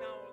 right now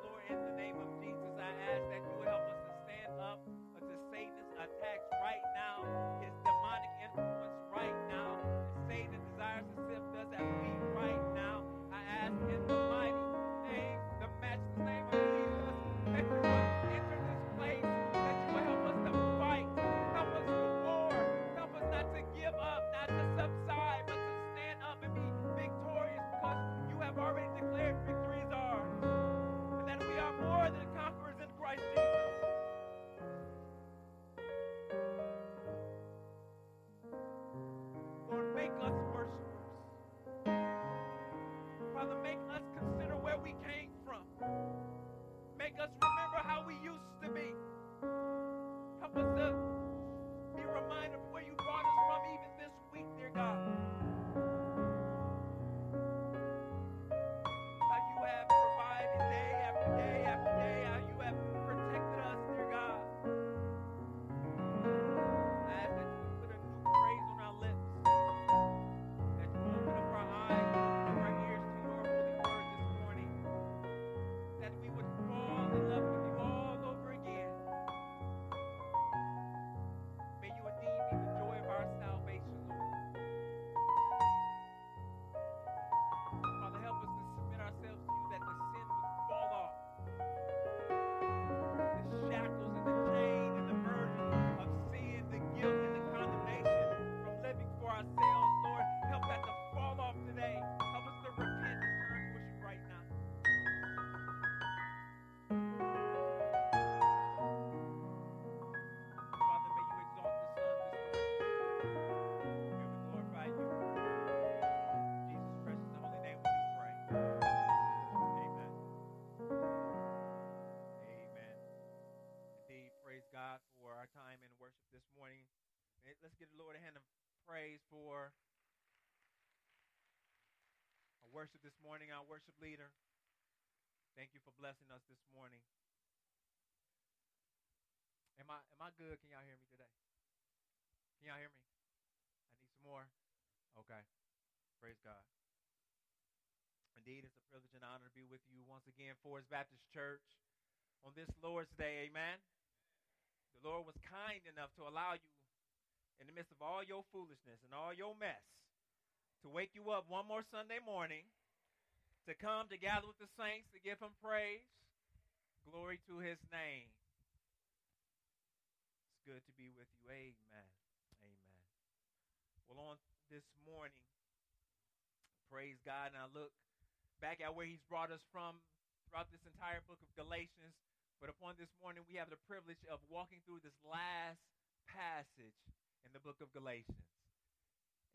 worship this morning, our worship leader. Thank you for blessing us this morning. Am I am I good? Can y'all hear me today? Can y'all hear me? I need some more. Okay. Praise God. Indeed, it's a privilege and honor to be with you once again, Forest Baptist Church, on this Lord's Day. Amen. The Lord was kind enough to allow you, in the midst of all your foolishness and all your mess, to wake you up one more Sunday morning, to come to gather with the saints to give Him praise. Glory to His name. It's good to be with you. Amen. Amen. Well, on this morning, praise God, and I look back at where He's brought us from throughout this entire book of Galatians. But upon this morning, we have the privilege of walking through this last passage in the book of Galatians.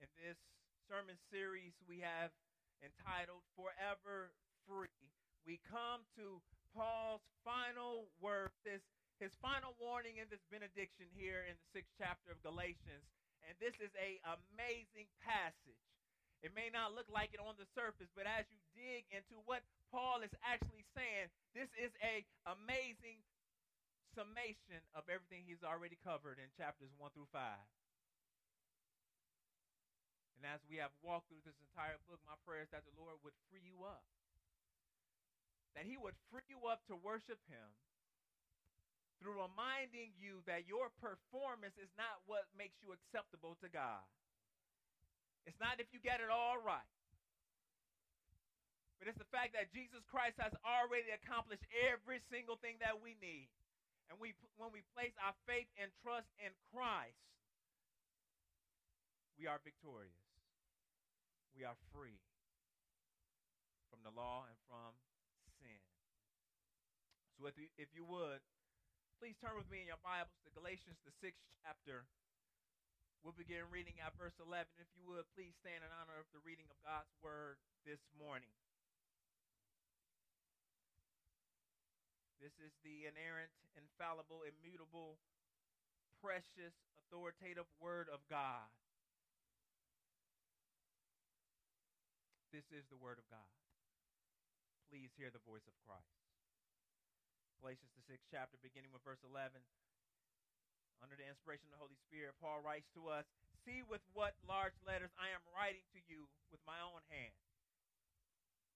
In this sermon series, we have entitled Forever Free. We come to Paul's final word, this his final warning in this benediction here in the sixth chapter of Galatians. And this is a amazing passage. It may not look like it on the surface, but as you dig into what Paul is actually saying, this is a amazing summation of everything he's already covered in chapters 1 through 5. And as we have walked through this entire book, my prayer is that the Lord would free you up. That he would free you up to worship him through reminding you that your performance is not what makes you acceptable to God. It's not if you get it all right. But it's the fact that Jesus Christ has already accomplished every single thing that we need. And we when we place our faith and trust in Christ, we are victorious. We are free from the law and from sin. So if you, if you would, please turn with me in your Bibles to Galatians, the sixth chapter. We'll begin reading at verse 11. If you would, please stand in honor of the reading of God's word this morning. This is the inerrant, infallible, immutable, precious, authoritative word of God. This is the word of God. Please hear the voice of Christ. Galatians, the sixth chapter, beginning with verse 11. Under the inspiration of the Holy Spirit, Paul writes to us See with what large letters I am writing to you with my own hand.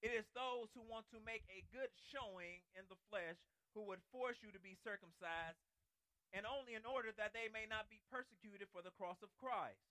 It is those who want to make a good showing in the flesh who would force you to be circumcised, and only in order that they may not be persecuted for the cross of Christ.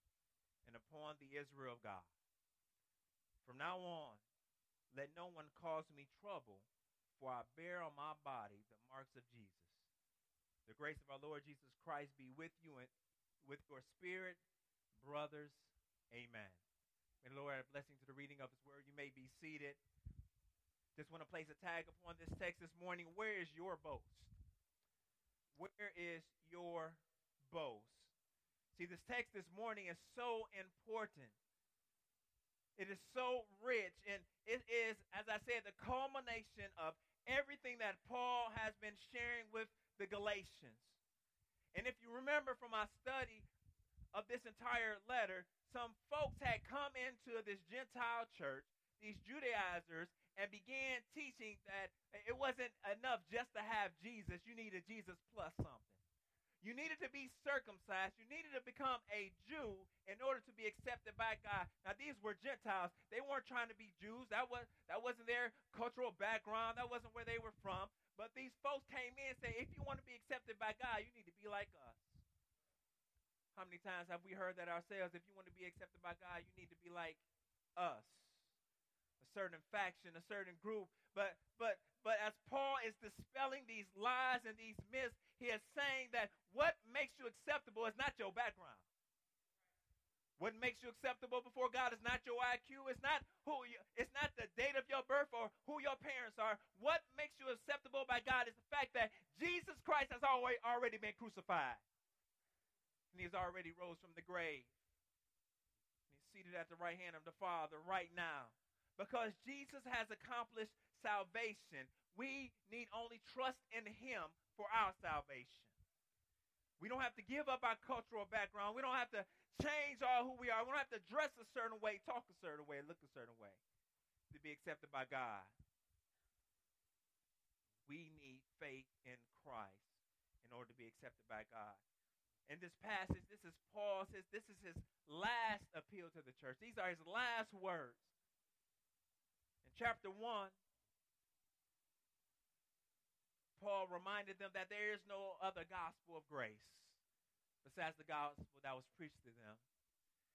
and upon the Israel of God. From now on, Let no one cause me trouble, for I bear on my body the marks of Jesus. The grace of our Lord Jesus Christ be with you and with your spirit, brothers. Amen. May the Lord add blessing to the reading of his word. You may be seated. Just want to place a tag upon this text this morning. Where is your boast? Where is your boast? See, this text this morning is so important. It is so rich, and it is, as I said, the culmination of everything that Paul has been sharing with the Galatians. And if you remember from our study of this entire letter, some folks had come into this Gentile church, these Judaizers, and began teaching that it wasn't enough just to have Jesus. You needed Jesus plus something. You needed to be circumcised. You needed to become a Jew in order to be accepted by God. Now these were Gentiles. They weren't trying to be Jews. That was that wasn't their cultural background. That wasn't where they were from. But these folks came in and said, if you want to be accepted by God, you need to be like us. How many times have we heard that ourselves? If you want to be accepted by God, you need to be like us. Certain faction, a certain group. But but but as Paul is dispelling these lies and these myths, he is saying that what makes you acceptable is not your background. What makes you acceptable before God is not your IQ. It's not who you, it's not the date of your birth or who your parents are. What makes you acceptable by God is the fact that Jesus Christ has already already been crucified. And he's already rose from the grave. And he's seated at the right hand of the Father right now. Because Jesus has accomplished salvation, we need only trust in him for our salvation. We don't have to give up our cultural background. We don't have to change all who we are. We don't have to dress a certain way, talk a certain way, look a certain way to be accepted by God. We need faith in Christ in order to be accepted by God. In this passage, this is Paul says this is his last appeal to the church. These are his last words. In chapter 1, Paul reminded them that there is no other gospel of grace besides the gospel that was preached to them.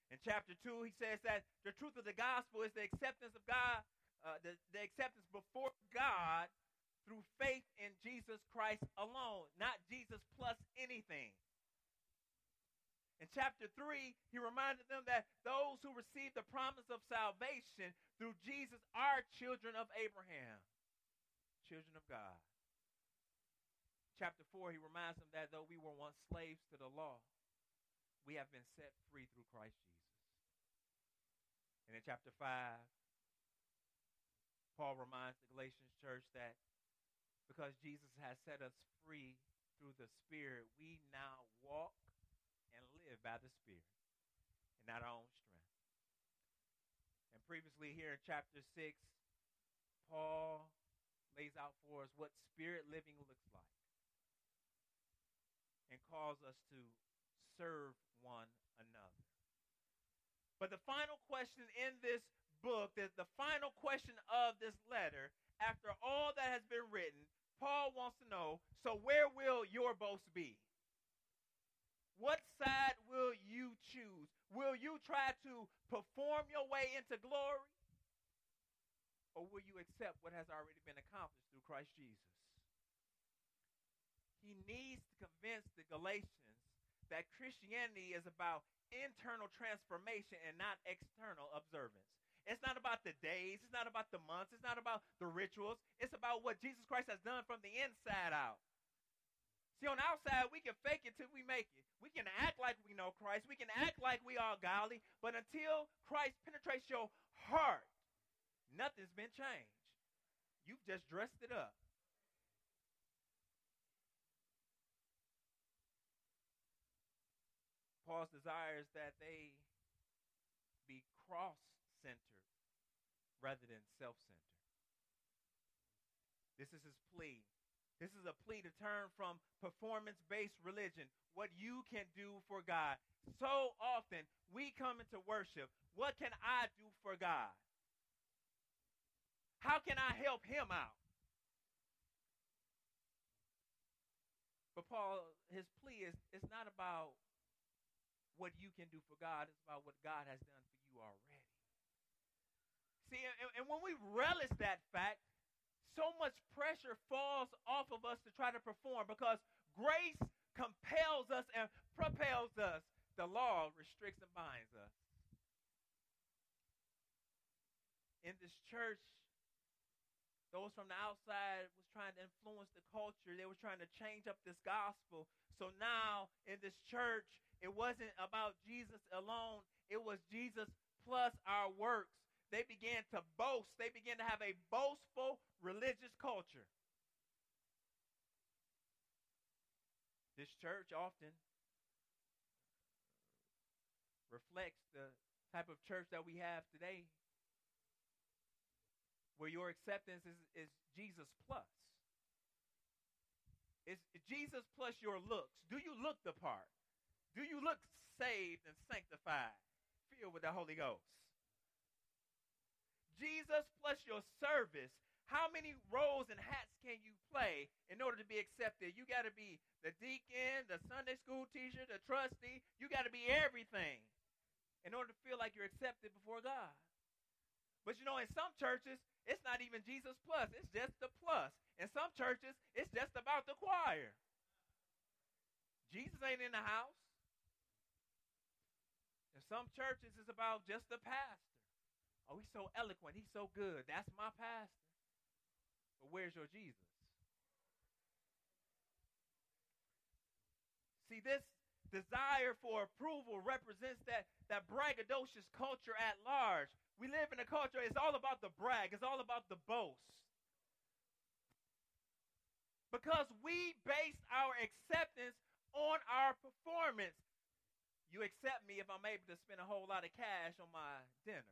In chapter 2, he says that the truth of the gospel is the acceptance of God, uh, the, the acceptance before God through faith in Jesus Christ alone, not Jesus plus anything. In chapter 3, he reminded them that those who receive the promise of salvation through Jesus are children of Abraham, children of God chapter 4, he reminds them that though we were once slaves to the law, we have been set free through Christ Jesus. And in chapter 5, Paul reminds the Galatians church that because Jesus has set us free through the Spirit, we now walk and by the Spirit and not our own strength. And previously, here in chapter 6, Paul lays out for us what spirit living looks like and calls us to serve one another. But the final question in this book, the, the final question of this letter, after all that has been written, Paul wants to know so where will your boast be? What side will you choose? Will you try to perform your way into glory? Or will you accept what has already been accomplished through Christ Jesus? he needs to convince the Galatians that Christianity is about internal transformation and not external observance. It's not about the days, it's not about the months, it's not about the rituals. It's about what Jesus Christ has done from the inside out. See, on the outside, we can fake it till we make it. We can act like we know Christ. We can act like we are godly. But until Christ penetrates your heart, nothing's been changed. You've just dressed it up. Paul's desire is that they be cross centered rather than self centered. This is his plea. This is a plea to turn from performance based religion, what you can do for God. So often we come into worship. What can I do for God? How can I help him out? But Paul, his plea is it's not about what you can do for God. It's about what God has done for you already. See, and, and when we relish that fact, so much pressure falls off of us to try to perform because grace compels us and propels us. The law restricts and binds us. In this church, those from the outside was trying to influence the culture. They were trying to change up this gospel. So now in this church, it wasn't about Jesus alone. It was Jesus plus our works. They began to boast. They began to have a boastful religious culture. This church often reflects the type of church that we have today, where your acceptance is, is Jesus plus. It's Jesus plus your looks. Do you look the part? Do you look saved and sanctified, filled with the Holy Ghost? Jesus plus your service how many roles and hats can you play in order to be accepted? You got to be the deacon, the Sunday school teacher, the trustee. You got to be everything in order to feel like you're accepted before God. But you know, in some churches, it's not even Jesus plus, it's just the plus. In some churches, it's just about the choir. Jesus ain't in the house. In some churches, it's about just the pastor. Oh, he's so eloquent. He's so good. That's my pastor. But where's your Jesus? See, this desire for approval represents that, that braggadocious culture at large. We live in a culture, it's all about the brag, it's all about the boast. Because we base our acceptance on our performance. You accept me if I'm able to spend a whole lot of cash on my dinner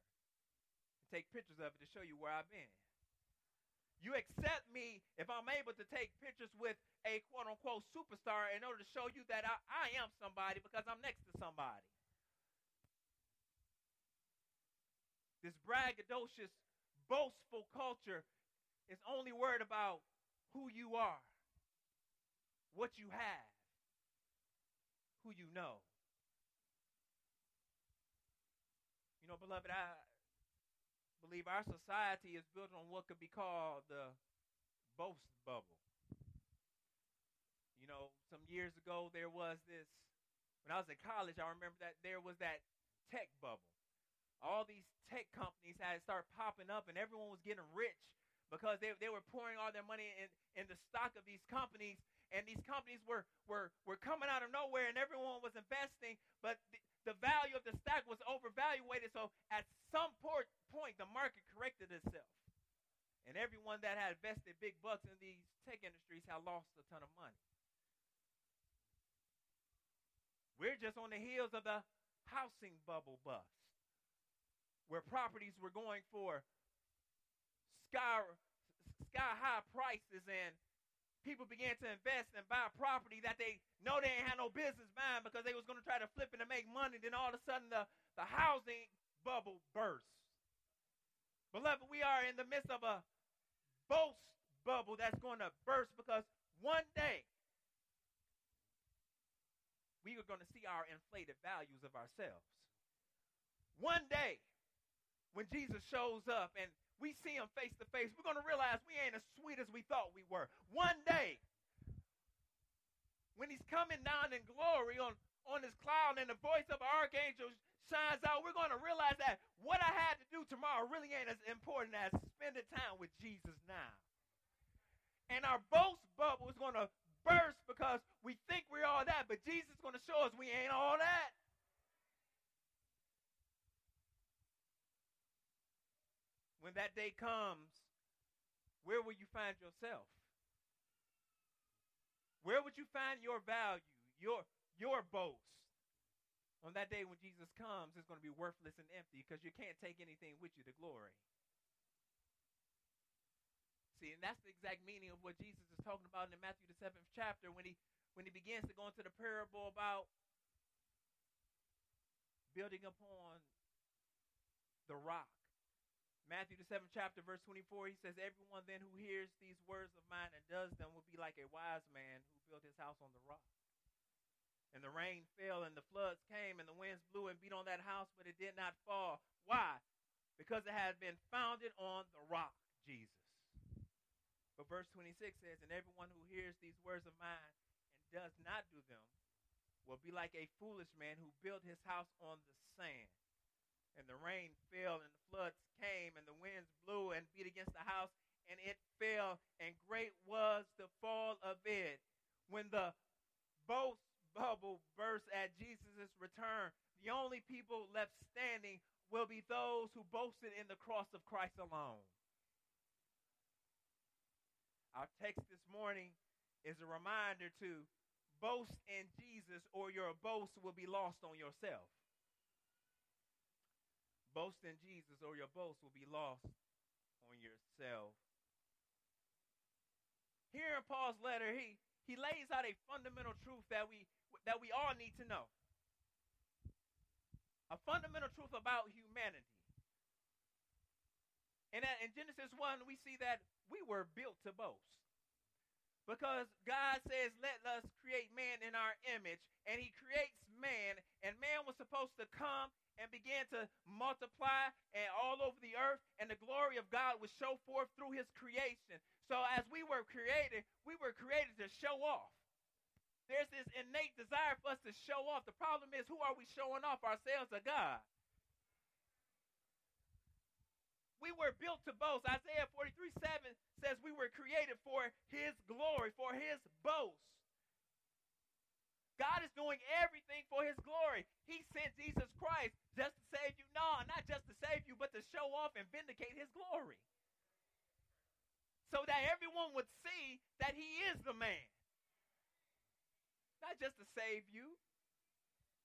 take pictures of it to show you where I've been. You accept me if I'm able to take pictures with a quote unquote superstar in order to show you that I, I am somebody because I'm next to somebody. This braggadocious, boastful culture is only worried about who you are, what you have, who you know. You know, beloved, I believe our society is built on what could be called the boast bubble. You know, some years ago there was this when I was in college, I remember that there was that tech bubble. All these tech companies had started popping up and everyone was getting rich because they, they were pouring all their money in, in the stock of these companies and these companies were, were, were coming out of nowhere and everyone was investing, but the, the value of the stock was overvaluated. So at some point, point, the market corrected itself. And everyone that had invested big bucks in these tech industries had lost a ton of money. We're just on the heels of the housing bubble bust, where properties were going for sky, sky high prices and people began to invest and buy property that they know they ain't had no business buying because they was going to try to flip it and make money. Then all of a sudden the, the housing bubble burst. Beloved, we are in the midst of a boast bubble that's going to burst because one day we are going to see our inflated values of ourselves. One day when Jesus shows up and we see him face to face, we're going to realize we ain't as sweet as we thought we were. One day, when he's coming down in glory on, on his cloud and the voice of an archangel shines out, we're going to realize that what I had to do tomorrow really ain't as important as spending time with Jesus now. And our boast bubble is going to burst because we think we're all that, but Jesus is going to show us we ain't all that. When that day comes, where will you find yourself? Where would you find your value, your your boast? On that day when Jesus comes, it's going to be worthless and empty because you can't take anything with you to glory. See, and that's the exact meaning of what Jesus is talking about in Matthew the seventh chapter when he when he begins to go into the parable about building upon the rock. Matthew the seventh chapter, verse twenty-four, he says, "Everyone then who hears these words of mine and does them will be like a wise man who built his house on the rock." And the rain fell, and the floods came, and the winds blew and beat on that house, but it did not fall. Why? because it had been founded on the rock, Jesus. But verse 26 says, And everyone who hears these words of mine and does not do them will be like a foolish man who built his house on the sand. And the rain fell, and the floods came, and the winds blew and beat against the house, and it fell, and great was the fall of it. When the boast bubble burst at Jesus' return, the only people left standing will be those who boasted in the cross of Christ alone. Our text this morning is a reminder to boast in Jesus, or your boast will be lost on yourself. Boast in Jesus, or your boast will be lost on yourself. Here in Paul's letter, he, he lays out a fundamental truth that we that we all need to know. A fundamental truth about humanity. And in Genesis 1, we see that we were built to boast. Because God says, let us create man in our image. And he creates man. And man was supposed to come and began to multiply and all over the earth. And the glory of God would show forth through his creation. So as we were created, we were created to show off. There's this innate desire for us to show off. The problem is, who are we showing off, ourselves or God? We were built to boast. Isaiah 43 7 says we were created for his glory, for his boast. God is doing everything for his glory. He sent Jesus Christ just to save you. No, not just to save you, but to show off and vindicate his glory. So that everyone would see that he is the man. Not just to save you.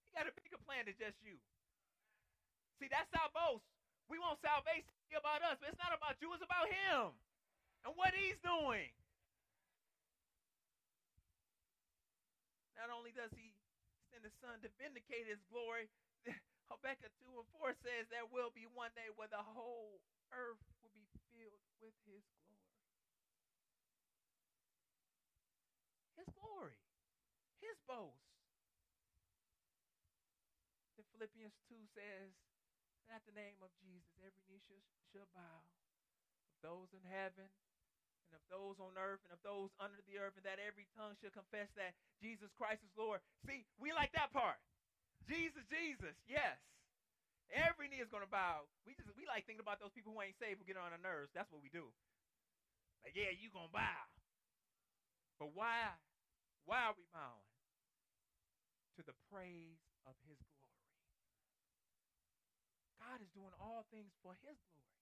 He got a bigger plan than just you. See, that's our boast. We want salvation to be about us, but it's not about you, it's about him and what he's doing. Not only does he send his son to vindicate his glory, Habakkuk 2 and 4 says there will be one day where the whole earth will be filled with his glory. His glory. His boast. Then Philippians 2 says, at the name of Jesus, every knee shall, shall bow. Of those in heaven, and of those on earth, and of those under the earth, and that every tongue shall confess that Jesus Christ is Lord. See, we like that part. Jesus, Jesus, yes. Every knee is going to bow. We just we like thinking about those people who ain't saved who get on our nerves. That's what we do. Like, yeah, you gonna bow. But why? Why are we bowing? To the praise of his glory. God is doing all things for his glory,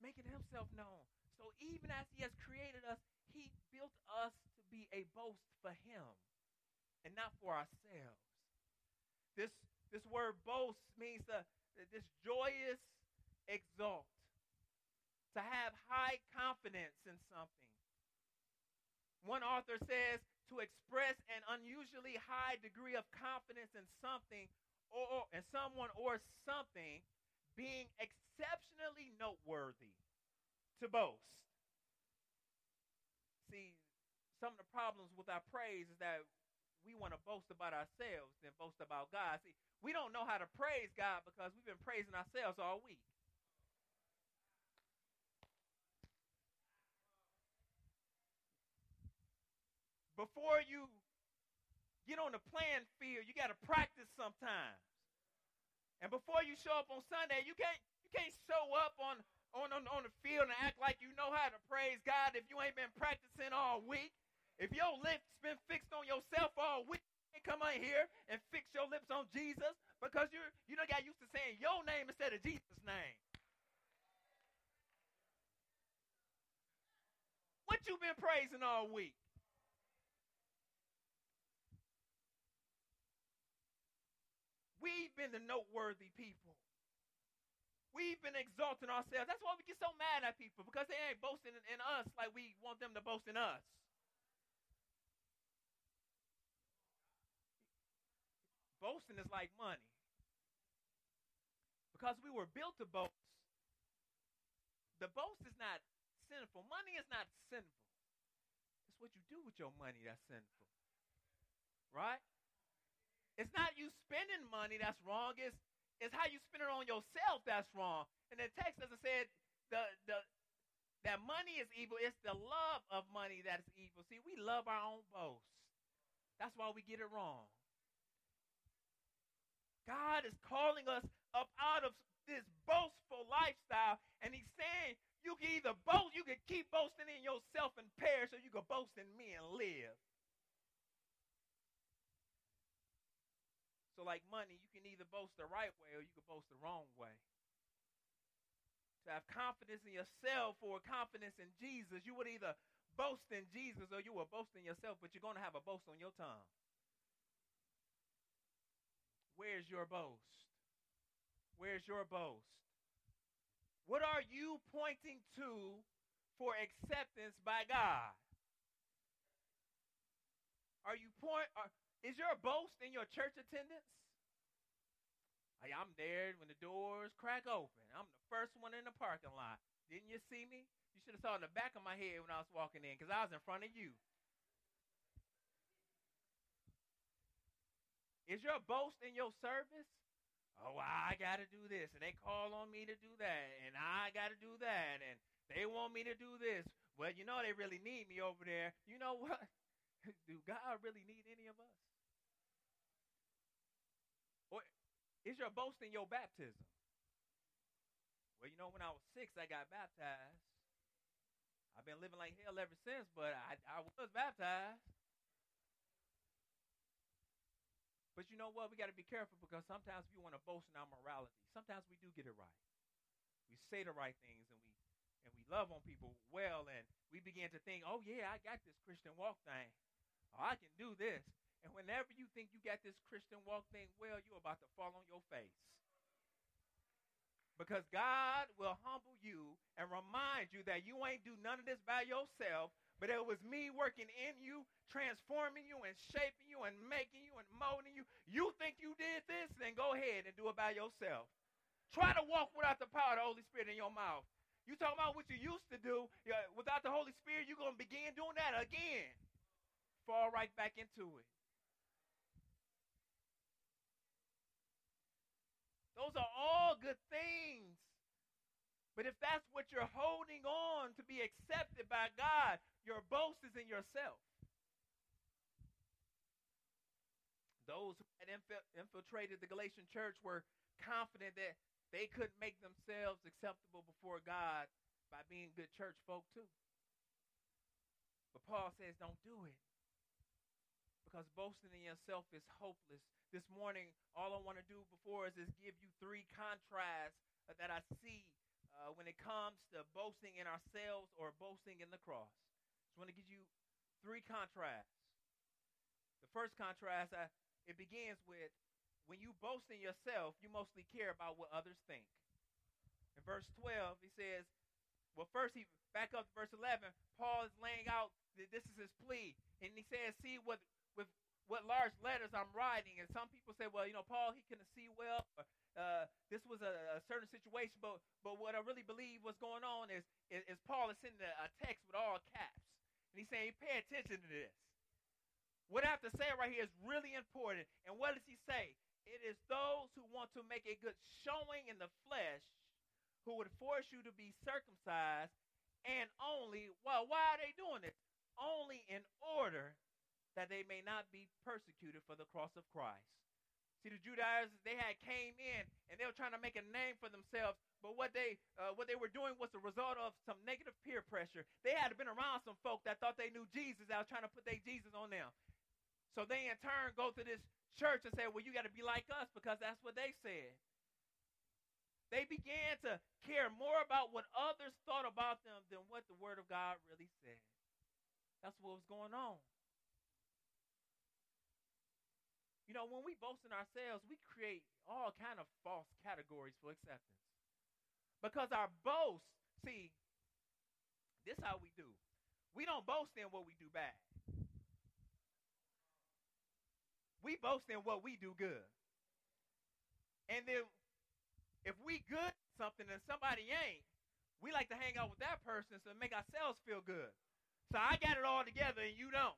making himself known. So even as he has created us, he built us to be a boast for him and not for ourselves. This, this word boast means the, this joyous exalt, to have high confidence in something. One author says to express an unusually high degree of confidence in something or in someone or something being exceptionally noteworthy to boast. See, some of the problems with our praise is that we want to boast about ourselves than boast about God. See, we don't know how to praise God because we've been praising ourselves all week. Before you get on the playing field, you got to practice sometimes. And before you show up on Sunday, you can't you can't show up on on, on, on the field and act like you know how to praise God if you ain't been practicing all week. If your lips been fixed on yourself all week, come on here and fix your lips on Jesus because you're you don't got used to saying your name instead of Jesus' name. What you been praising all week? We've been the noteworthy people. We've been exalting ourselves. That's why we get so mad at people because they ain't boasting in, us like we want them to boast in us. Boasting is like money. Because we were built to boast. The boast is not sinful. Money is not sinful. It's what you do with your money that's sinful. Right? It's not you spending money that's wrong. It's it's how you spend it on yourself that's wrong. And the text doesn't say the the that money is evil. It's the love of money that is evil. See, we love our own boast. That's why we get it wrong. God is calling us up out of this boastful lifestyle, and He's saying you can either boast, you can keep boasting in yourself and perish, or you can boast in me and live. So, like money, you can either boast the right way or you can boast the wrong way. To have confidence in yourself or confidence in Jesus, you would either boast in Jesus or you will boast in yourself, but you're going to have a boast on your tongue. Where's your boast? Where's your boast? What are you pointing to for acceptance by God? Are you point? Are, is your boast in your church attendance? Hey, I'm there when the doors crack open. I'm the first one in the parking lot. Didn't you see me? You should have saw in the back of my head when I was walking in because I was in front of you. Is your boast in your service? oh, I got to do this, and they call on me to do that, and I got to do that, and they want me to do this. Well, you know they really need me over there. You know what? do God really need any of us? Or is your boast in your baptism? Well, you know, when I was six, I got baptized. I've been living like hell ever since, but I, I was baptized. But you know what? We got to be careful because sometimes we want to boast in our morality. Sometimes we do get it right. We say the right things and we and we love on people well and we begin to think, "Oh yeah, I got this Christian walk thing. Oh, I can do this." And whenever you think you got this Christian walk thing well, you're about to fall on your face. Because God will humble you and remind you that you ain't do none of this by yourself, but it was me working in you, transforming you and shaping you and making you and molding you. You think you did this? Then go ahead and do it by yourself. Try to walk without the power of the Holy Spirit in your mouth. You talking about what you used to do. Without the Holy Spirit, you're going to begin doing that again. Fall right back into it. Those are all good things. But if that's what you're holding on to be accepted by God, your boast is in yourself. Those who had infiltrated the Galatian church were confident that they couldn't make themselves acceptable before God by being good church folk too. But Paul says, don't do it. Because boasting in yourself is hopeless. This morning, all I want to do before is give you three contrasts that I see uh, when it comes to boasting in ourselves or boasting in the cross. I just want to give you three contrasts. The first contrast, I, it begins with when you boast in yourself, you mostly care about what others think. In verse 12, he says, well, first he back up to verse 11. Paul is laying out that this is his plea, and he says, "See what what large letters I'm writing." And some people say, "Well, you know, Paul he couldn't see well, or uh, this was a, a, certain situation, but but what I really believe was going on is is, is Paul is sending a, a, text with all caps, and he's saying, "Pay attention to this." What I have to say right here is really important. And what does he say? It is those who want to make a good showing in the flesh who would force you to be circumcised, and only well, why are they doing it? Only in order that they may not be persecuted for the cross of Christ. See, the Judaizers they had came in and they were trying to make a name for themselves, but what they uh, what they were doing was the result of some negative peer pressure. They had been around some folk that thought they knew Jesus that was trying to put their Jesus on them. So they in turn go to this church and say, "Well, you got to be like us because that's what they said." They began to care more about what others thought about them than what the Word of God really said. That's what was going on. You know, when we boast in ourselves, we create all kind of false categories for acceptance. Because our boast, see, this how we do. We don't boast in what we do bad. We boast in what we do good. And then if we good something and somebody ain't, we like to hang out with that person to make ourselves feel good. So I got it all together and you don't.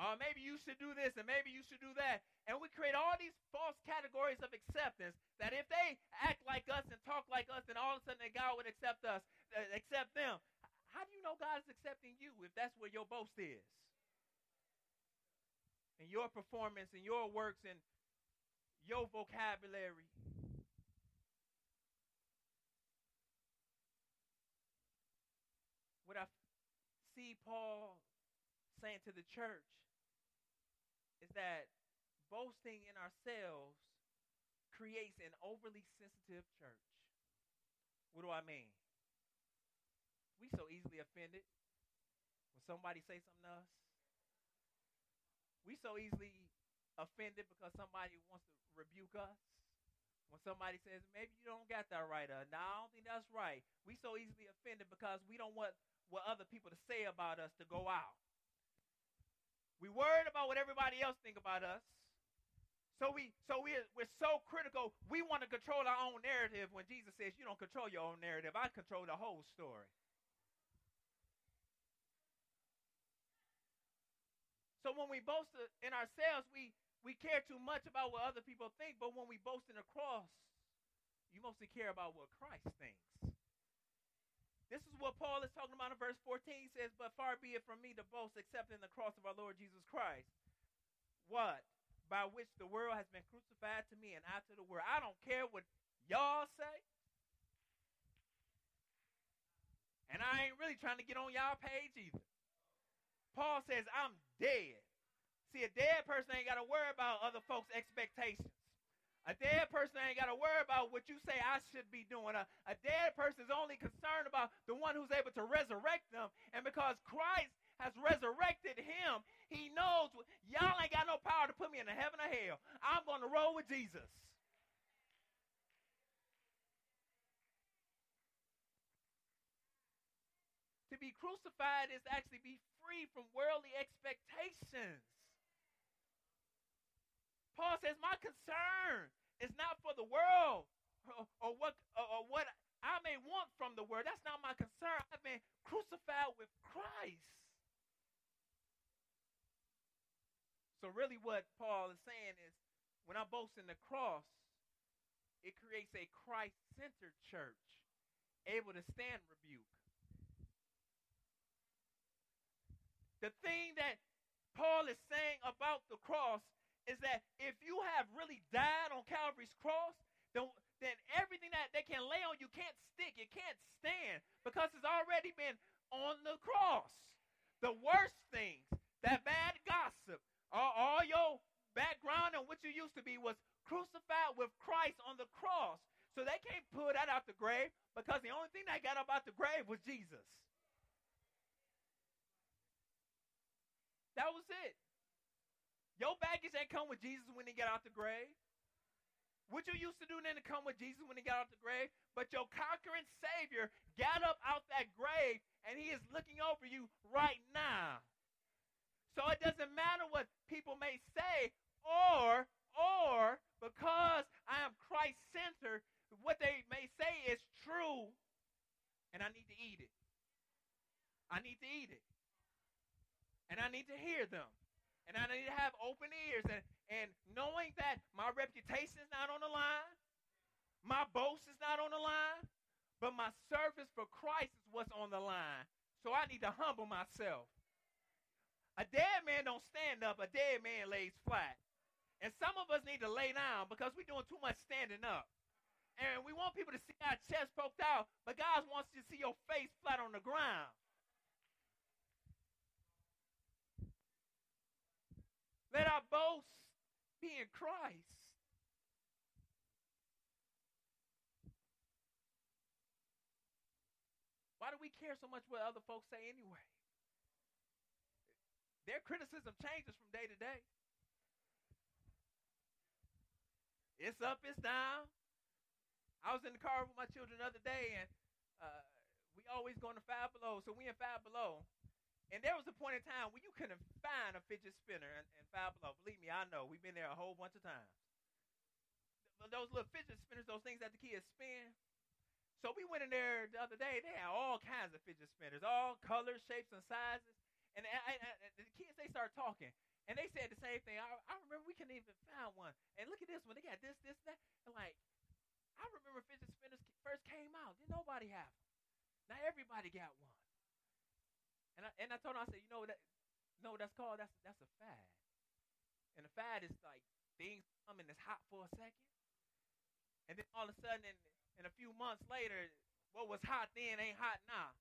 Uh, maybe you should do this and maybe you should do that. And we create all these false categories of acceptance that if they act like us and talk like us, then all of a sudden God would accept us, uh, accept them. How do you know God is accepting you if that's where your boast is? And your performance and your works and your vocabulary. What I see Paul saying to the church that boasting in ourselves creates an overly sensitive church. What do I mean? We so easily offended when somebody say something to us. We so easily offended because somebody wants to rebuke us. When somebody says, maybe you don't got that right, uh, no, I don't think that's right. We so easily offended because we don't want what other people to say about us to go out. We worried about what everybody else think about us. So we so we we're so critical. We want to control our own narrative when Jesus says you don't control your own narrative. I control the whole story. So when we boast in ourselves, we we care too much about what other people think, but when we boast in the cross, you mostly care about what Christ thinks. This is what Paul is talking about in verse 14. He says, But far be it from me to boast except in the cross of our Lord Jesus Christ. What? By which the world has been crucified to me and after the world. I don't care what y'all say. And I ain't really trying to get on y'all page either. Paul says, I'm dead. See, a dead person ain't got to worry about other folks' expectations. A dead person ain't got to worry about what you say I should be doing. A, a dead person is only concerned about the one who's able to resurrect them. And because Christ has resurrected him, he knows y'all ain't got no power to put me in the heaven or hell. I'm going to roll with Jesus. To be crucified is actually be free from worldly expectations. Paul says, My concern is not for the world or, or what or, or what I may want from the world. That's not my concern. I've been crucified with Christ. So really what Paul is saying is when I boast in the cross, it creates a Christ-centered church able to stand rebuke. The thing that Paul is saying about the cross is that if you have really died on Calvary's cross, then, then everything that they can lay on you can't stick. It can't stand because it's already been on the cross. The worst things, that bad gossip, all, all your background and what you used to be was crucified with Christ on the cross. So they can't pull that out the grave because the only thing that got up out the grave was Jesus. That was it. Your baggage ain't come with Jesus when he got out the grave. What you used to do then to come with Jesus when he got out the grave, but your conquering Savior got up out that grave and he is looking over you right now. So it doesn't matter what people may say, or or because I am Christ centered, what they may say is true, and I need to eat it. I need to eat it. And I need to hear them. And I need to have open ears and, and knowing that my reputation is not on the line, my boast is not on the line, but my service for Christ is what's on the line. So I need to humble myself. A dead man don't stand up, a dead man lays flat. And some of us need to lay down because we're doing too much standing up. And we want people to see our chest poked out, but God wants you to see your face flat on the ground. Let our boast be in Christ. Why do we care so much what other folks say anyway? Their criticism changes from day to day. It's up, it's down. I was in the car with my children the other day, and uh, we always go to Five Below. So we in Five Below, and there was a point in time where you couldn't find a fidget spinner in, in Five Below. Believe me, I know. We've been there a whole bunch of times. Those little fidget spinners, those things that the kids spin. So we went in there the other day. They had all kinds of fidget spinners, all colors, shapes, and sizes. And, and, and the kids, they start start talking. And they said the same thing. I, I remember we couldn't even find one. And look at this one. They got this, this, that. And like, I remember fidget spinners first came out. Didn't nobody have them. Now everybody got one. And I, and I told him, I said, you know that, no, that's called that's that's a fad. And a fad is like things come and it's hot for a second, and then all of a sudden, in, in a few months later, what was hot then ain't hot now.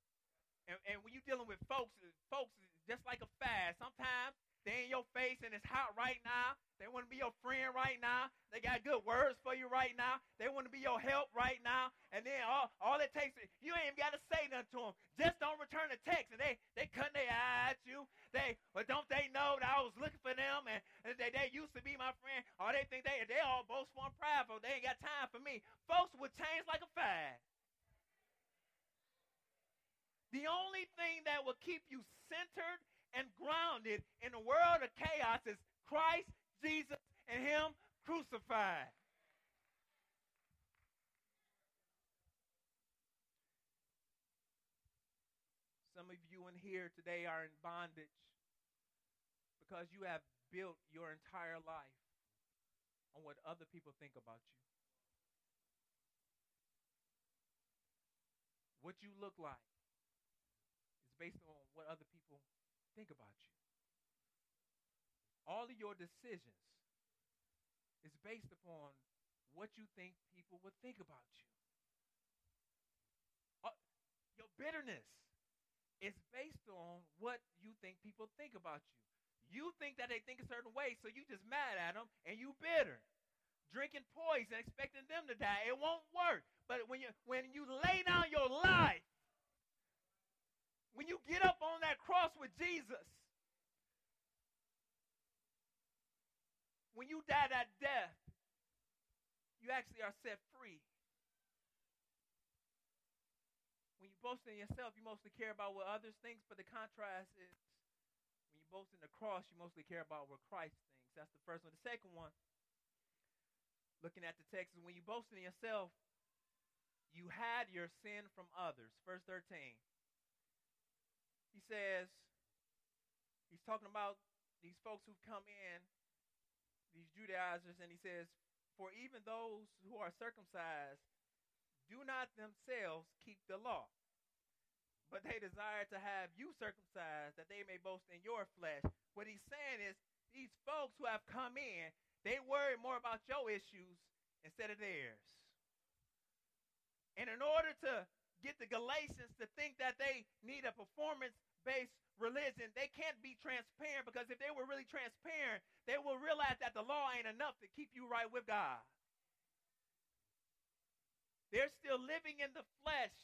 And, and when you're dealing with folks, folks is just like a fad. Sometimes they in your face and it's hot right now. They want to be your friend right now. They got good words for you right now. They want to be your help right now. And then all, all it takes is you ain't even got to say nothing to them. Just don't return a text. And they they cut their eye at you. They but don't they know that I was looking for them and, and they, they used to be my friend. Or they think they they all boastful and prideful. They ain't got time for me. Folks would change like a fad. The only thing that will keep you centered and grounded in a world of chaos is Christ, Jesus, and Him crucified. Some of you in here today are in bondage because you have built your entire life on what other people think about you. What you look like is based on what other people think about you. All of your decisions is based upon what you think people would think about you. Uh, your bitterness is based on what you think people think about you. You think that they think a certain way, so you just mad at them and you bitter. Drinking poison, expecting them to die, it won't work. But when you when you lay down your life when you get up on that cross with Jesus, when you die that death, you actually are set free. When you boast in yourself, you mostly care about what others think, but the contrast is when you boast in the cross, you mostly care about what Christ thinks. That's the first one. The second one, looking at the text, is when you boast in yourself, you hide your sin from others. Verse 13 he says, he's talking about these folks who've come in, these Judaizers, and he says, For even those who are circumcised do not themselves keep the law, but they desire to have you circumcised that they may boast in your flesh. What he's saying is, these folks who have come in, they worry more about your issues instead of theirs. And in order to get the Galatians to think that they need a performance based religion, they can't be transparent because if they were really transparent, they will realize that the law ain't enough to keep you right with God. They're still living in the flesh.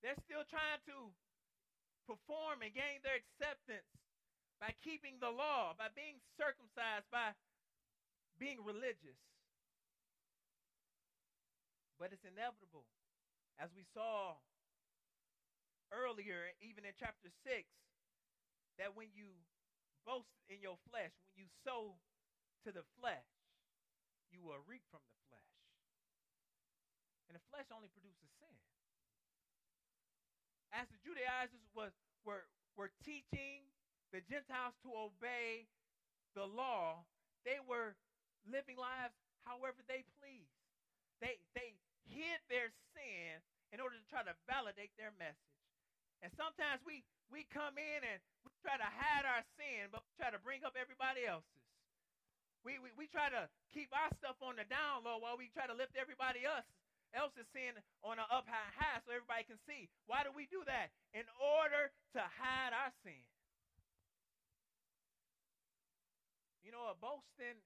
They're still trying to perform and gain their acceptance by keeping the law, by being circumcised, by being religious. But it's inevitable as we saw earlier, even in chapter 6, that when you boast in your flesh, when you sow to the flesh, you will reap from the flesh. And the flesh only produces sin. As the Judaizers was, were, were teaching the Gentiles to obey the law, they were living lives however they please. They, they hid their sin in order to try to validate their message. And sometimes we, we come in and we try to hide our sin, but we try to bring up everybody else's. We, we, we try to keep our stuff on the down low while we try to lift everybody else else's sin on an up high high so everybody can see. Why do we do that? In order to hide our sin. You know, a boasting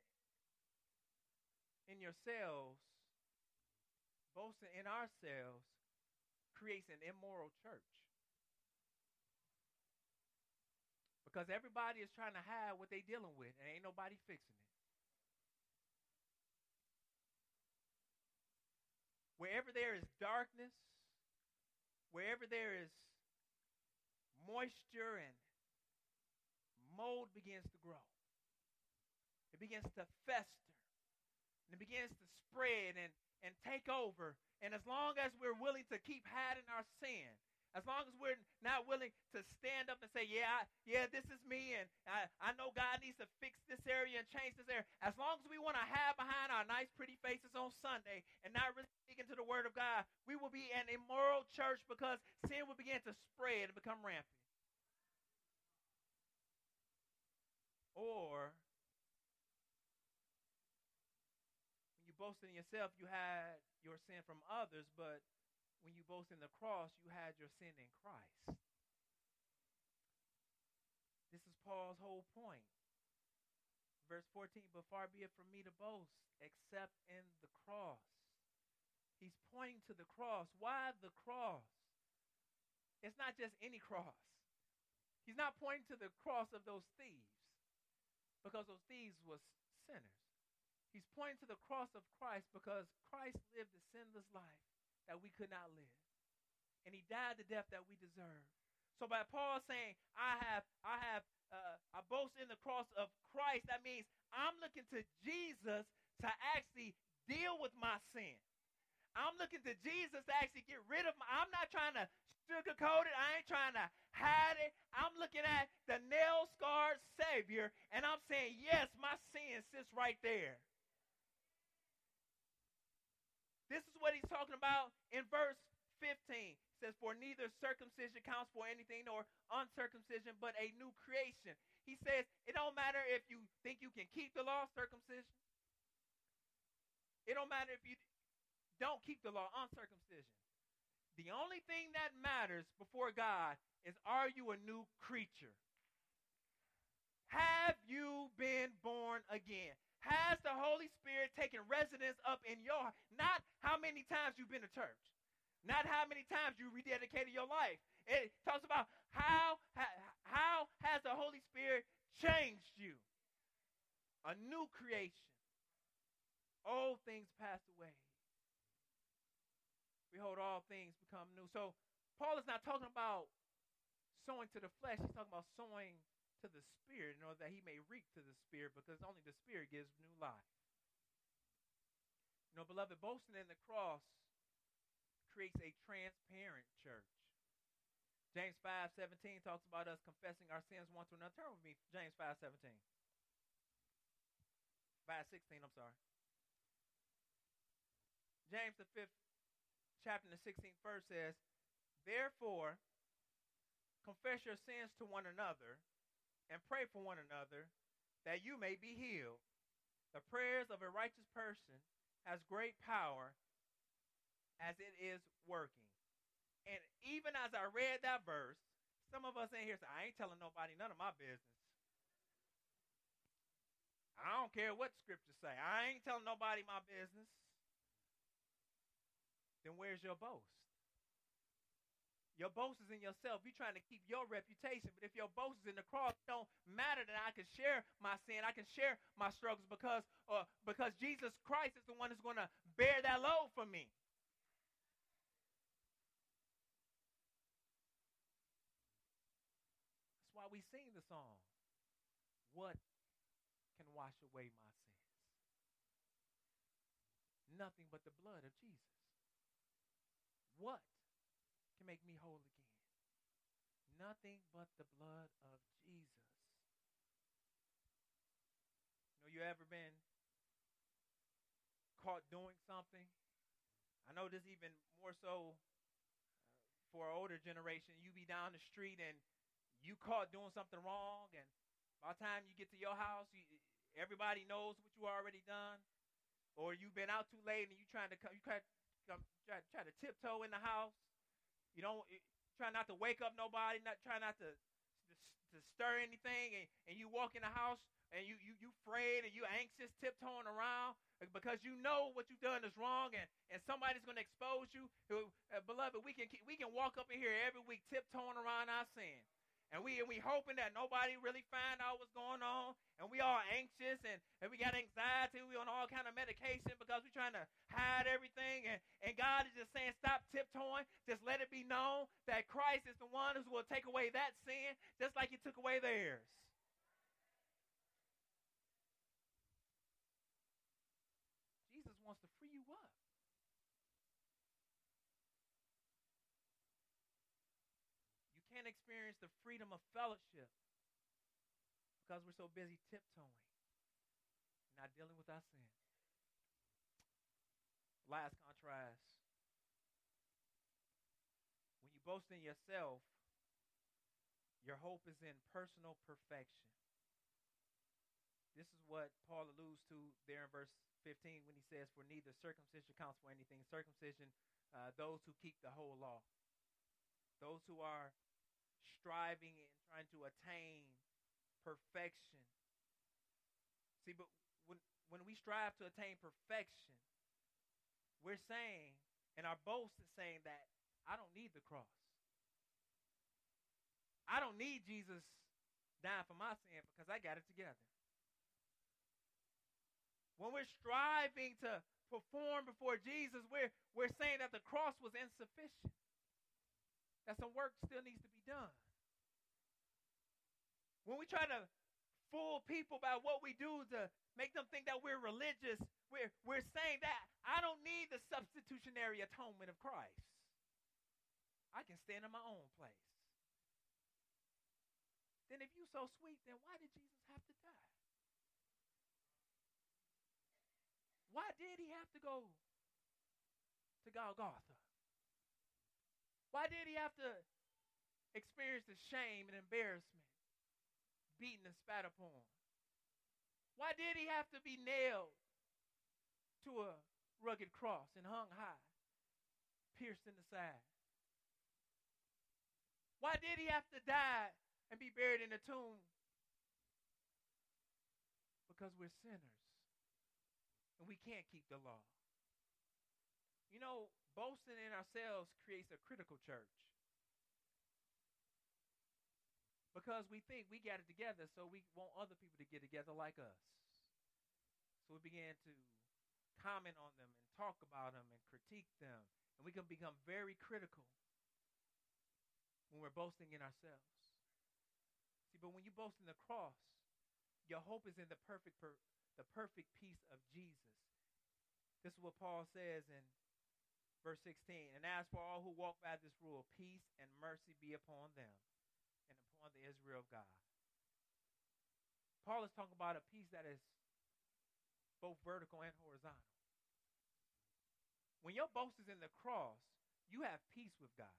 in yourselves boasting in ourselves creates an immoral church. Because everybody is trying to hide what they're dealing with, and ain't nobody fixing it. Wherever there is darkness, wherever there is moisture and mold begins to grow. It begins to fester. And it begins to spread and and take over. And as long as we're willing to keep hiding our sin, as long as we're not willing to stand up and say, yeah, I, yeah, this is me, and I, I know God needs to fix this area and change this area. As long as we want to hide behind our nice, pretty faces on Sunday and not really speak into the Word of God, we will be an immoral church because sin will begin to spread and become rampant. Or you in yourself, you had your sin from others, but when you boast in the cross, you had your sin in Christ. This is Paul's whole point. Verse 14, but far be it from me to boast except in the cross. He's pointing to the cross. Why the cross? It's not just any cross. He's not pointing to the cross of those thieves because those thieves was sinners. He's pointing to the cross of Christ because Christ lived a sinless life that we could not live. And he died the death that we deserve. So by Paul saying, I have, I have, uh, I boast in the cross of Christ, that means I'm looking to Jesus to actually deal with my sin. I'm looking to Jesus to actually get rid of my, I'm not trying to sugarcoat it. I ain't trying to hide it. I'm looking at the nail scarred Savior, and I'm saying, yes, my sin sits right there. This is what he's talking about in verse 15. It says, For neither circumcision counts for anything nor uncircumcision, but a new creation. He says, It don't matter if you think you can keep the law, circumcision. It don't matter if you don't keep the law, uncircumcision. The only thing that matters before God is are you a new creature? Have you been born again? Has the Holy Spirit taken residence up in your heart? Not how many times you've been to church. Not how many times you rededicated your life. It talks about how, how has the Holy Spirit changed you? A new creation. Old things passed away. Behold, all things become new. So Paul is not talking about sowing to the flesh. He's talking about sowing to the Spirit in order that he may reap to the Spirit because only the Spirit gives new life. You know, beloved, boasting in the cross creates a transparent church. James 5 17 talks about us confessing our sins one to another. Turn with me, James 5 17. 5 16, I'm sorry. James, the fifth chapter, the 16th verse says, Therefore, confess your sins to one another and pray for one another that you may be healed. The prayers of a righteous person has great power as it is working. And even as I read that verse, some of us in here say, I ain't telling nobody none of my business. I don't care what scriptures say. I ain't telling nobody my business. Then where's your boast? Your boast is in yourself. You're trying to keep your reputation. But if your boast is in the cross, it don't matter that I can share my sin. I can share my struggles because, uh, because Jesus Christ is the one who's going to bear that load for me. That's why we sing the song. What can wash away my sins? Nothing but the blood of Jesus. What can make me whole again. Nothing but the blood of Jesus. You know, you ever been caught doing something? I know this even more so uh, for our older generation. You be down the street and you caught doing something wrong, and by the time you get to your house, you, everybody knows what you already done. Or you've been out too late and you trying to come, you try, come, try, try to tiptoe in the house you don't try not to wake up nobody, not try not to to, to stir anything, and, and you walk in the house and you you you afraid and you anxious, tiptoeing around because you know what you've done is wrong, and, and somebody's going to expose you. Uh, beloved, we can we can walk up in here every week tiptoeing around our sin. And we and we hoping that nobody really find out what's going on, and we all anxious and, and we got anxiety, we on all kind of medication because we're trying to hide everything. And, and God is just saying, stop tiptoeing. Just let it be known that Christ is the one who will take away that sin, just like He took away theirs. Jesus wants to free you up. Experience the freedom of fellowship because we're so busy tiptoeing, not dealing with our sin. Last contrast. When you boast in yourself, your hope is in personal perfection. This is what Paul alludes to there in verse 15 when he says, For neither circumcision counts for anything. Circumcision, uh, those who keep the whole law, those who are striving and trying to attain perfection. See, but when, when we strive to attain perfection, we're saying, and our boast is saying that I don't need the cross. I don't need Jesus dying for my sin because I got it together. When we're striving to perform before Jesus, we're, we're saying that the cross was insufficient, that some work still needs to be done. When we try to fool people by what we do to make them think that we're religious, we're, we're saying that I don't need the substitutionary atonement of Christ. I can stand in my own place. Then if you're so sweet, then why did Jesus have to die? Why did he have to go to Golgotha? Why did he have to experience the shame and embarrassment, beaten and spat upon? Why did he have to be nailed to a rugged cross and hung high, pierced in the side? Why did he have to die and be buried in a tomb? Because we're sinners and we can't keep the law. You know, boasting in ourselves creates a critical church. Because we think we got it together, so we want other people to get together like us. So we began to comment on them and talk about them and critique them. And we can become very critical when we're boasting in ourselves. See, but when you boast in the cross, your hope is in the perfect per- the perfect peace of Jesus. This is what Paul says in verse 16. And as for all who walk by this rule, peace and mercy be upon them and upon the Israel of God. Paul is talking about a peace that is both vertical and horizontal. When your boast is in the cross, you have peace with God.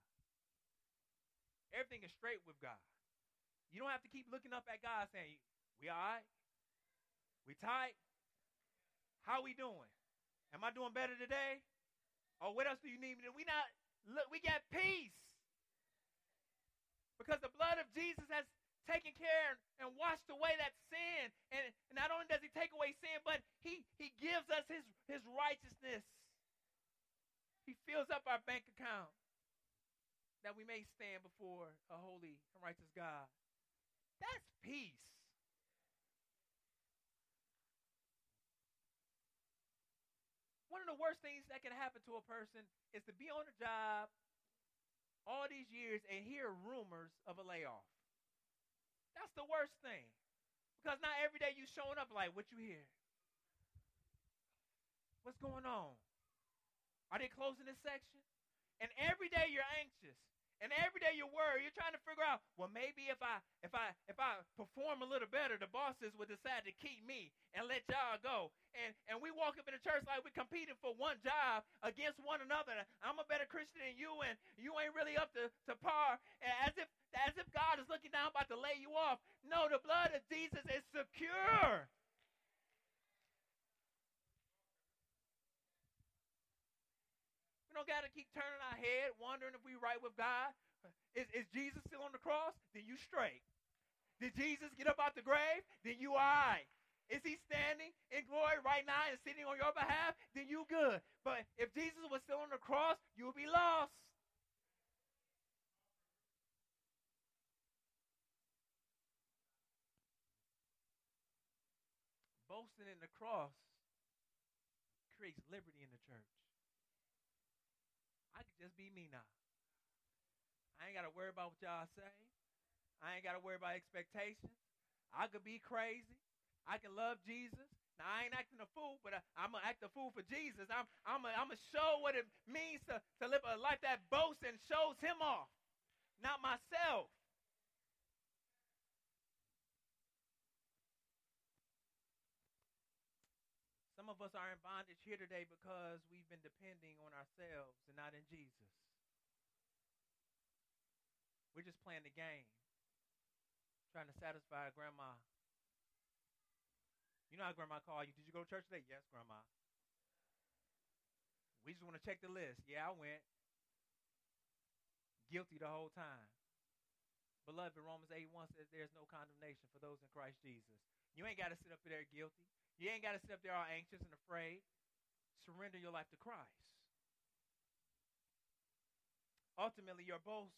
Everything is straight with God. You don't have to keep looking up at God saying, We all right? We tight? How we doing? Am I doing better today? Or what else do you need me to? We not look, we got peace. Because the blood of Jesus has taken care and washed away that sin. And, and not only does he take away sin, but he, he gives us his, his righteousness. He fills up our bank account that we may stand before a holy and righteous God. That's peace. One of the worst things that can happen to a person is to be on a job all these years and hear rumors of a layoff. That's the worst thing. Because not every day you showing up like, what you hear? What's going on? Are they closing this section? And every day you're anxious. And every day you're worried. You're trying to figure out, well, maybe if I if I if I perform a little better, the bosses would decide to keep me and let y'all go. And and we walk up in the church like we're competing for one job against one another. I'm a better Christian than you, and you ain't really up to, to par. And As if as if God is looking down about to lay you off. No, the blood of Jesus is secure. Don't got to keep turning our head, wondering if we right with God. Is, is Jesus still on the cross? Then you straight. Did Jesus get up out the grave? Then you all right. Is he standing in glory right now and sitting on your behalf? Then you good. But if Jesus was still on the cross, you'll be lost. Boasting in the cross creates liberty in the church. Just be me now. I ain't got to worry about what y'all say. I ain't got to worry about expectations. I could be crazy. I can love Jesus. Now I ain't acting a fool, but I, am gonna act a fool for Jesus. I'm I'm gonna show what it means to, to live a life that boasts and shows Him off, not myself. Of us are in bondage here today because we've been depending on ourselves and not in Jesus. We're just playing the game, trying to satisfy grandma. You know how grandma called you. Did you go to church today? Yes, grandma. We just want to check the list. Yeah, I went. Guilty the whole time. Beloved, Romans 8 1 says there's no condemnation for those in Christ Jesus. You ain't got to sit up there guilty. You ain't got to sit up there all anxious and afraid. Surrender your life to Christ. Ultimately, your boast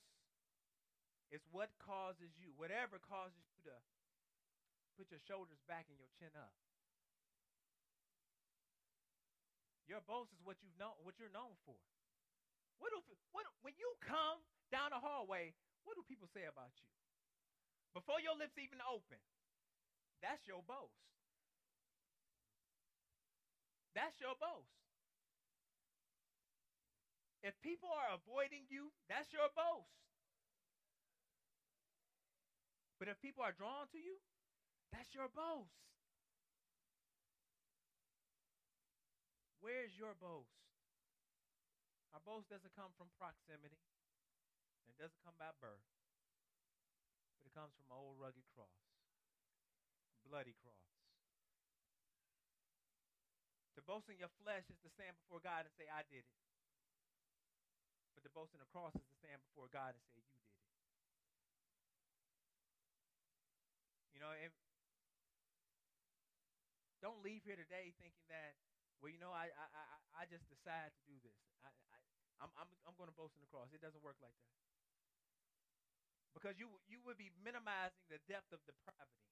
is what causes you, whatever causes you to put your shoulders back and your chin up. Your boast is what you've known, what you're known for. What do what when you come down the hallway, what do people say about you? Before your lips even open, that's your boast. That's your boast. If people are avoiding you, that's your boast. But if people are drawn to you, that's your boast. Where's your boast? Our boast doesn't come from proximity. It doesn't come by birth. But it comes from an old rugged cross. Bloody cross. To boast in your flesh is to stand before God and say, I did it. But to boast in the cross is to stand before God and say, You did it. You know, and don't leave here today thinking that, well, you know, I I, I, I just decide to do this. I, I I'm I'm I'm going to boast in the cross. It doesn't work like that. Because you you would be minimizing the depth of depravity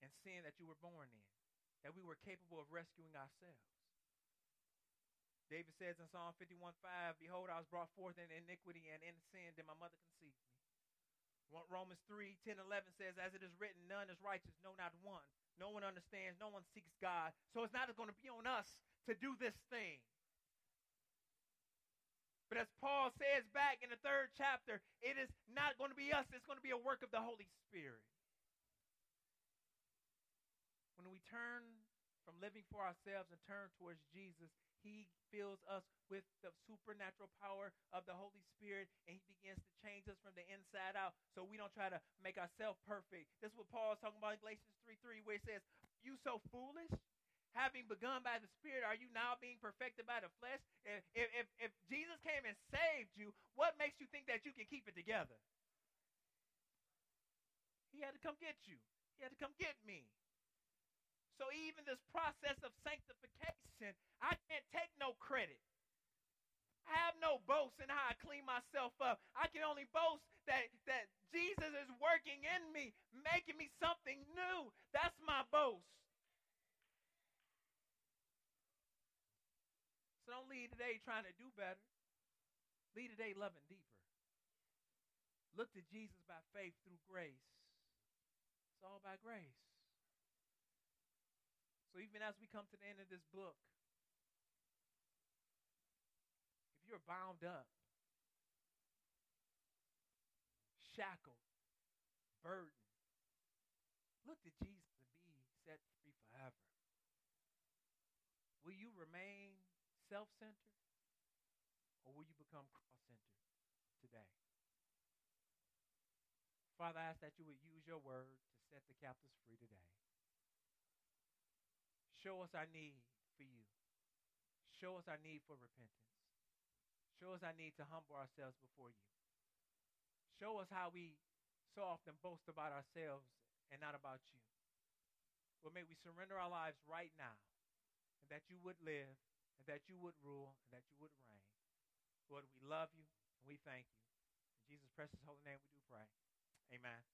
and sin that you were born in, that we were capable of rescuing ourselves. David says in Psalm 51 5, Behold, I was brought forth in iniquity and in sin, did my mother conceive me. Romans 3 10 11 says, As it is written, none is righteous, no, not one. No one understands, no one seeks God. So it's not going to be on us to do this thing. But as Paul says back in the third chapter, it is not going to be us, it's going to be a work of the Holy Spirit. When we turn from living for ourselves and turn towards Jesus, he fills us with the supernatural power of the Holy Spirit and he begins to change us from the inside out so we don't try to make ourselves perfect. This is what Paul is talking about in Galatians 3 3, where it says, You so foolish? Having begun by the Spirit, are you now being perfected by the flesh? If, if, if Jesus came and saved you, what makes you think that you can keep it together? He had to come get you. He had to come get me. So even this process of sanctification, I can't take no credit. I have no boast in how I clean myself up. I can only boast that, that Jesus is working in me, making me something new. That's my boast. So don't leave today trying to do better. Leave today loving deeper. Look to Jesus by faith through grace. It's all by grace. So even as we come to the end of this book, if you're bound up, shackled, burdened, look to Jesus and be set free forever. Will you remain self centered or will you become cross centered today? Father, I ask that you would use your word to set the captives free today. Show us our need for you. Show us our need for repentance. Show us our need to humble ourselves before you. Show us how we so often boast about ourselves and not about you. Well, may we surrender our lives right now, and that you would live, and that you would rule, and that you would reign. Lord, we love you, and we thank you. In Jesus' precious holy name we do pray. Amen.